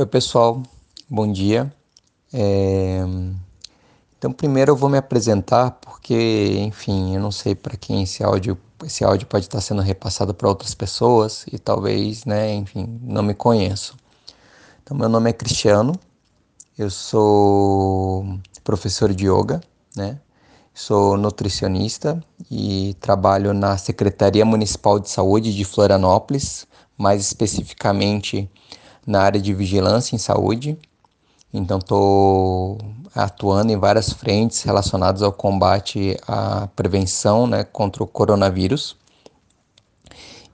Oi, pessoal, bom dia. É... Então, primeiro eu vou me apresentar, porque, enfim, eu não sei para quem esse áudio, esse áudio pode estar sendo repassado para outras pessoas e talvez, né, enfim, não me conheço. Então, meu nome é Cristiano, eu sou professor de yoga, né? Sou nutricionista e trabalho na Secretaria Municipal de Saúde de Florianópolis, mais especificamente na área de vigilância em saúde. Então, estou atuando em várias frentes relacionadas ao combate à prevenção né, contra o coronavírus.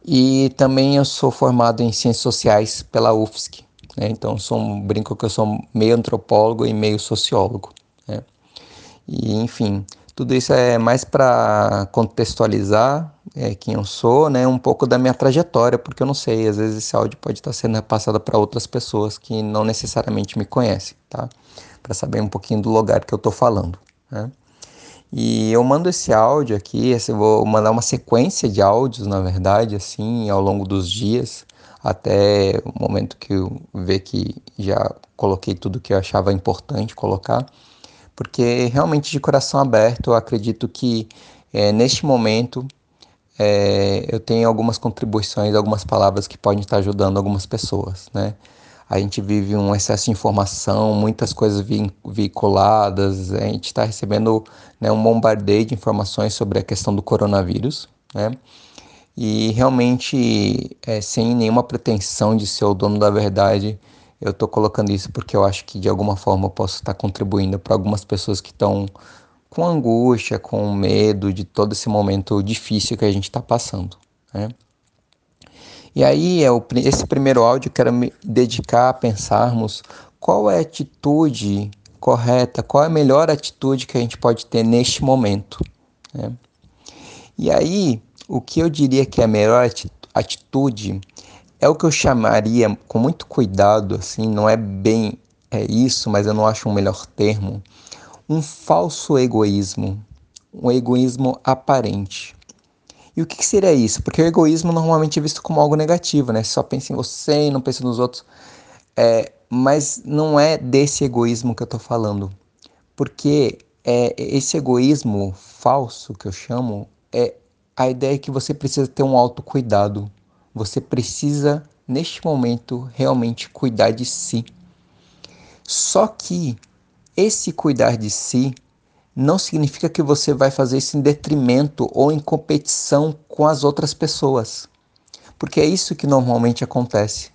E também eu sou formado em Ciências Sociais pela UFSC. Né? Então, sou um, brinco que eu sou meio antropólogo e meio sociólogo. Né? E, enfim, tudo isso é mais para contextualizar é, quem eu sou, né, um pouco da minha trajetória, porque eu não sei, às vezes esse áudio pode estar sendo passado para outras pessoas que não necessariamente me conhecem, tá? Para saber um pouquinho do lugar que eu estou falando, né? E eu mando esse áudio aqui, eu vou mandar uma sequência de áudios, na verdade, assim, ao longo dos dias, até o momento que eu ver que já coloquei tudo que eu achava importante colocar porque realmente de coração aberto eu acredito que é, neste momento é, eu tenho algumas contribuições, algumas palavras que podem estar ajudando algumas pessoas, né? A gente vive um excesso de informação, muitas coisas veiculadas, a gente está recebendo né, um bombardeio de informações sobre a questão do coronavírus, né? E realmente, é, sem nenhuma pretensão de ser o dono da verdade, eu estou colocando isso porque eu acho que de alguma forma eu posso estar contribuindo para algumas pessoas que estão com angústia, com medo de todo esse momento difícil que a gente está passando. Né? E aí, é esse primeiro áudio eu quero me dedicar a pensarmos qual é a atitude correta, qual é a melhor atitude que a gente pode ter neste momento. Né? E aí, o que eu diria que é a melhor atitude é o que eu chamaria com muito cuidado, assim, não é bem é isso, mas eu não acho um melhor termo, um falso egoísmo, um egoísmo aparente. E o que, que seria isso? Porque o egoísmo normalmente é visto como algo negativo, né? Só pensa em você e não pensa nos outros. É, mas não é desse egoísmo que eu estou falando. Porque é, esse egoísmo falso que eu chamo é a ideia que você precisa ter um autocuidado. Você precisa, neste momento, realmente cuidar de si. Só que esse cuidar de si não significa que você vai fazer isso em detrimento ou em competição com as outras pessoas. Porque é isso que normalmente acontece.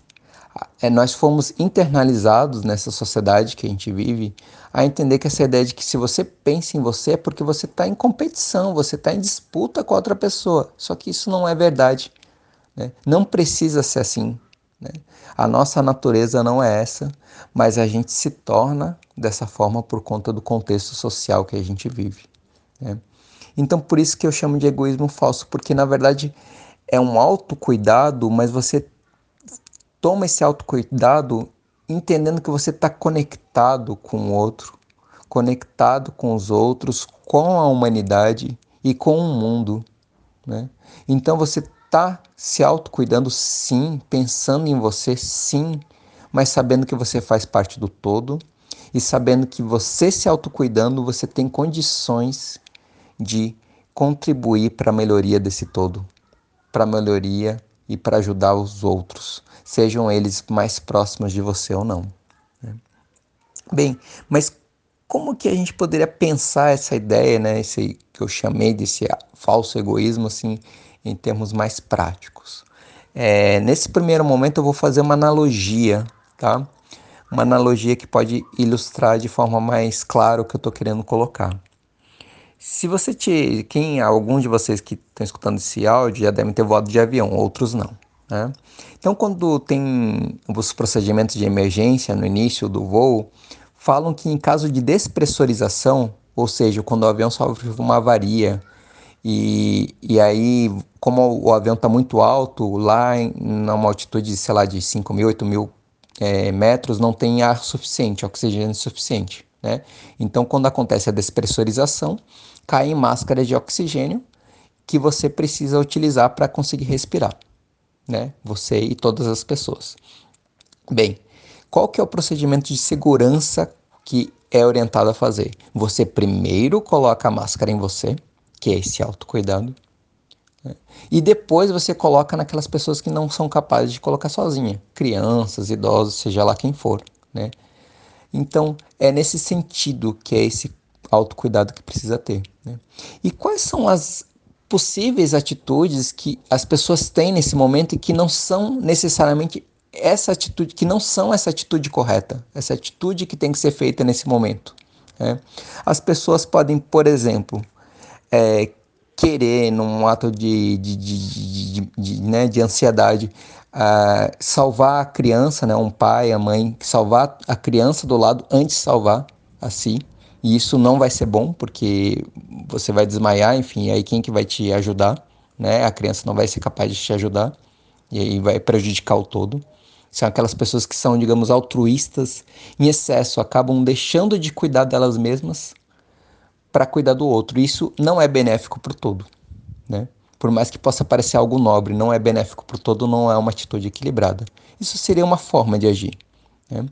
É, nós fomos internalizados nessa sociedade que a gente vive a entender que essa ideia de que se você pensa em você é porque você está em competição, você está em disputa com a outra pessoa. Só que isso não é verdade. Né? Não precisa ser assim. Né? A nossa natureza não é essa, mas a gente se torna dessa forma por conta do contexto social que a gente vive. Né? Então, por isso que eu chamo de egoísmo falso, porque na verdade é um autocuidado, mas você toma esse autocuidado entendendo que você está conectado com o outro, conectado com os outros, com a humanidade e com o mundo. Né? Então você está se autocuidando sim, pensando em você sim, mas sabendo que você faz parte do todo e sabendo que você se autocuidando, você tem condições de contribuir para a melhoria desse todo, para a melhoria e para ajudar os outros, sejam eles mais próximos de você ou não. Né? Bem, mas como que a gente poderia pensar essa ideia, né, esse que eu chamei desse falso egoísmo, assim, em termos mais práticos. É, nesse primeiro momento eu vou fazer uma analogia, tá? Uma analogia que pode ilustrar de forma mais clara o que eu estou querendo colocar. Se você te, quem alguns de vocês que estão escutando esse áudio já devem ter voado de avião, outros não. Né? Então, quando tem os procedimentos de emergência no início do voo, falam que em caso de despressurização, ou seja, quando o avião sofre uma avaria e, e aí, como o avião está muito alto, lá em uma altitude, sei lá, de 5 mil, 8 mil é, metros, não tem ar suficiente, oxigênio suficiente. Né? Então, quando acontece a despressurização, caem máscaras de oxigênio que você precisa utilizar para conseguir respirar. Né? Você e todas as pessoas. Bem, Qual que é o procedimento de segurança que é orientado a fazer? Você primeiro coloca a máscara em você, que é esse autocuidado, né? e depois você coloca naquelas pessoas que não são capazes de colocar sozinha, crianças, idosos, seja lá quem for, né? Então, é nesse sentido que é esse autocuidado que precisa ter. Né? E quais são as possíveis atitudes que as pessoas têm nesse momento e que não são necessariamente essa atitude, que não são essa atitude correta, essa atitude que tem que ser feita nesse momento. Né? As pessoas podem, por exemplo, é, querer, num ato de, de, de, de, né, de ansiedade, uh, salvar a criança, né, um pai, a mãe, salvar a criança do lado antes de salvar a si. E isso não vai ser bom, porque você vai desmaiar, enfim, aí quem que vai te ajudar? Né? A criança não vai ser capaz de te ajudar, e aí vai prejudicar o todo. São aquelas pessoas que são, digamos, altruístas em excesso, acabam deixando de cuidar delas mesmas para cuidar do outro. Isso não é benéfico para o todo, né? Por mais que possa parecer algo nobre, não é benéfico para o todo, não é uma atitude equilibrada. Isso seria uma forma de agir. Né?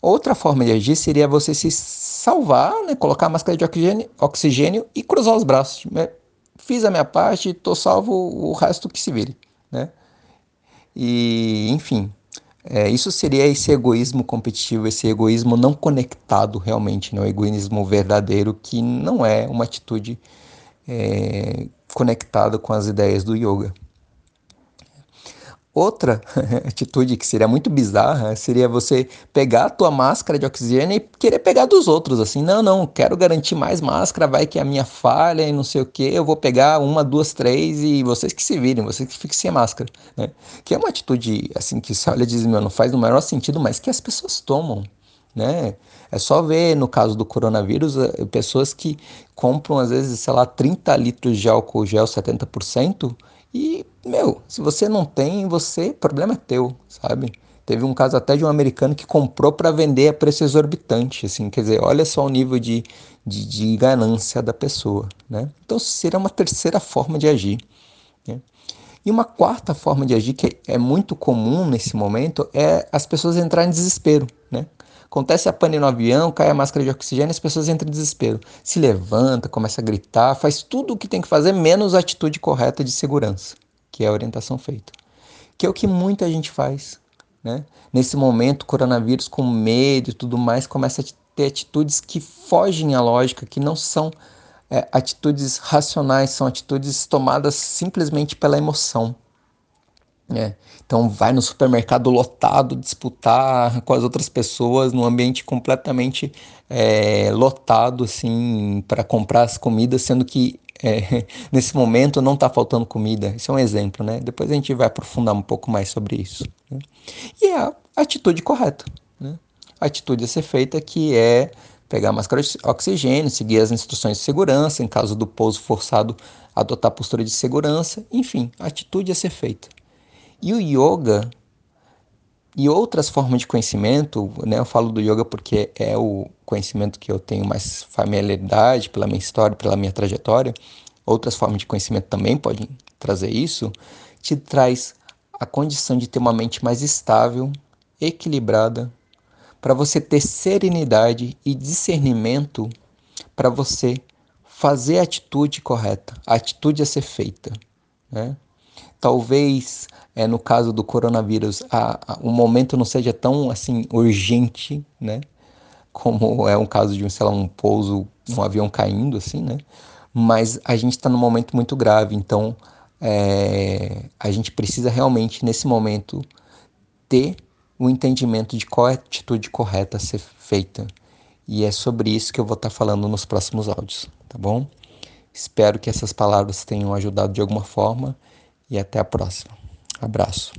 Outra forma de agir seria você se salvar, né? colocar a máscara de oxigênio, oxigênio e cruzar os braços. Né? Fiz a minha parte, estou salvo, o resto que se vire. Né? E, enfim, é, isso seria esse egoísmo competitivo, esse egoísmo não conectado realmente, né? o egoísmo verdadeiro, que não é uma atitude é, conectada com as ideias do yoga. Outra atitude que seria muito bizarra seria você pegar a tua máscara de oxigênio e querer pegar dos outros, assim, não, não, quero garantir mais máscara, vai que a minha falha e não sei o que, eu vou pegar uma, duas, três e vocês que se virem, vocês que fiquem sem máscara, né? Que é uma atitude, assim, que você olha e diz, meu, não faz no maior sentido, mas que as pessoas tomam, né? É só ver no caso do coronavírus, eh, pessoas que compram às vezes, sei lá, 30 litros de álcool gel 70%, e, meu, se você não tem, você, problema é teu, sabe? Teve um caso até de um americano que comprou para vender a preço exorbitante, assim, quer dizer, olha só o nível de, de, de ganância da pessoa, né? Então seria uma terceira forma de agir. Né? E uma quarta forma de agir que é muito comum nesse momento é as pessoas entrarem em desespero, né? Acontece a pane no avião, cai a máscara de oxigênio, as pessoas entram em desespero. Se levanta, começa a gritar, faz tudo o que tem que fazer, menos a atitude correta de segurança, que é a orientação feita. Que é o que muita gente faz. Né? Nesse momento, o coronavírus com medo e tudo mais, começa a ter atitudes que fogem à lógica, que não são é, atitudes racionais, são atitudes tomadas simplesmente pela emoção. É. Então vai no supermercado lotado, disputar com as outras pessoas num ambiente completamente é, lotado, assim, para comprar as comidas, sendo que é, nesse momento não está faltando comida. Isso é um exemplo, né? Depois a gente vai aprofundar um pouco mais sobre isso. Né? E é a atitude correta, né? A atitude a ser feita que é pegar a máscara de oxigênio, seguir as instruções de segurança, em caso do pouso forçado, adotar postura de segurança, enfim, a atitude a ser feita. E o yoga e outras formas de conhecimento, né? Eu falo do yoga porque é o conhecimento que eu tenho mais familiaridade pela minha história, pela minha trajetória. Outras formas de conhecimento também podem trazer isso. Te traz a condição de ter uma mente mais estável, equilibrada, para você ter serenidade e discernimento para você fazer a atitude correta, a atitude a ser feita, né? Talvez é, no caso do coronavírus, a, a, o momento não seja tão assim urgente, né? Como é um caso de, sei lá, um pouso, um avião caindo, assim, né? Mas a gente está num momento muito grave, então é, a gente precisa realmente, nesse momento, ter o entendimento de qual é a atitude correta a ser feita. E é sobre isso que eu vou estar tá falando nos próximos áudios, tá bom? Espero que essas palavras tenham ajudado de alguma forma e até a próxima. Abraço.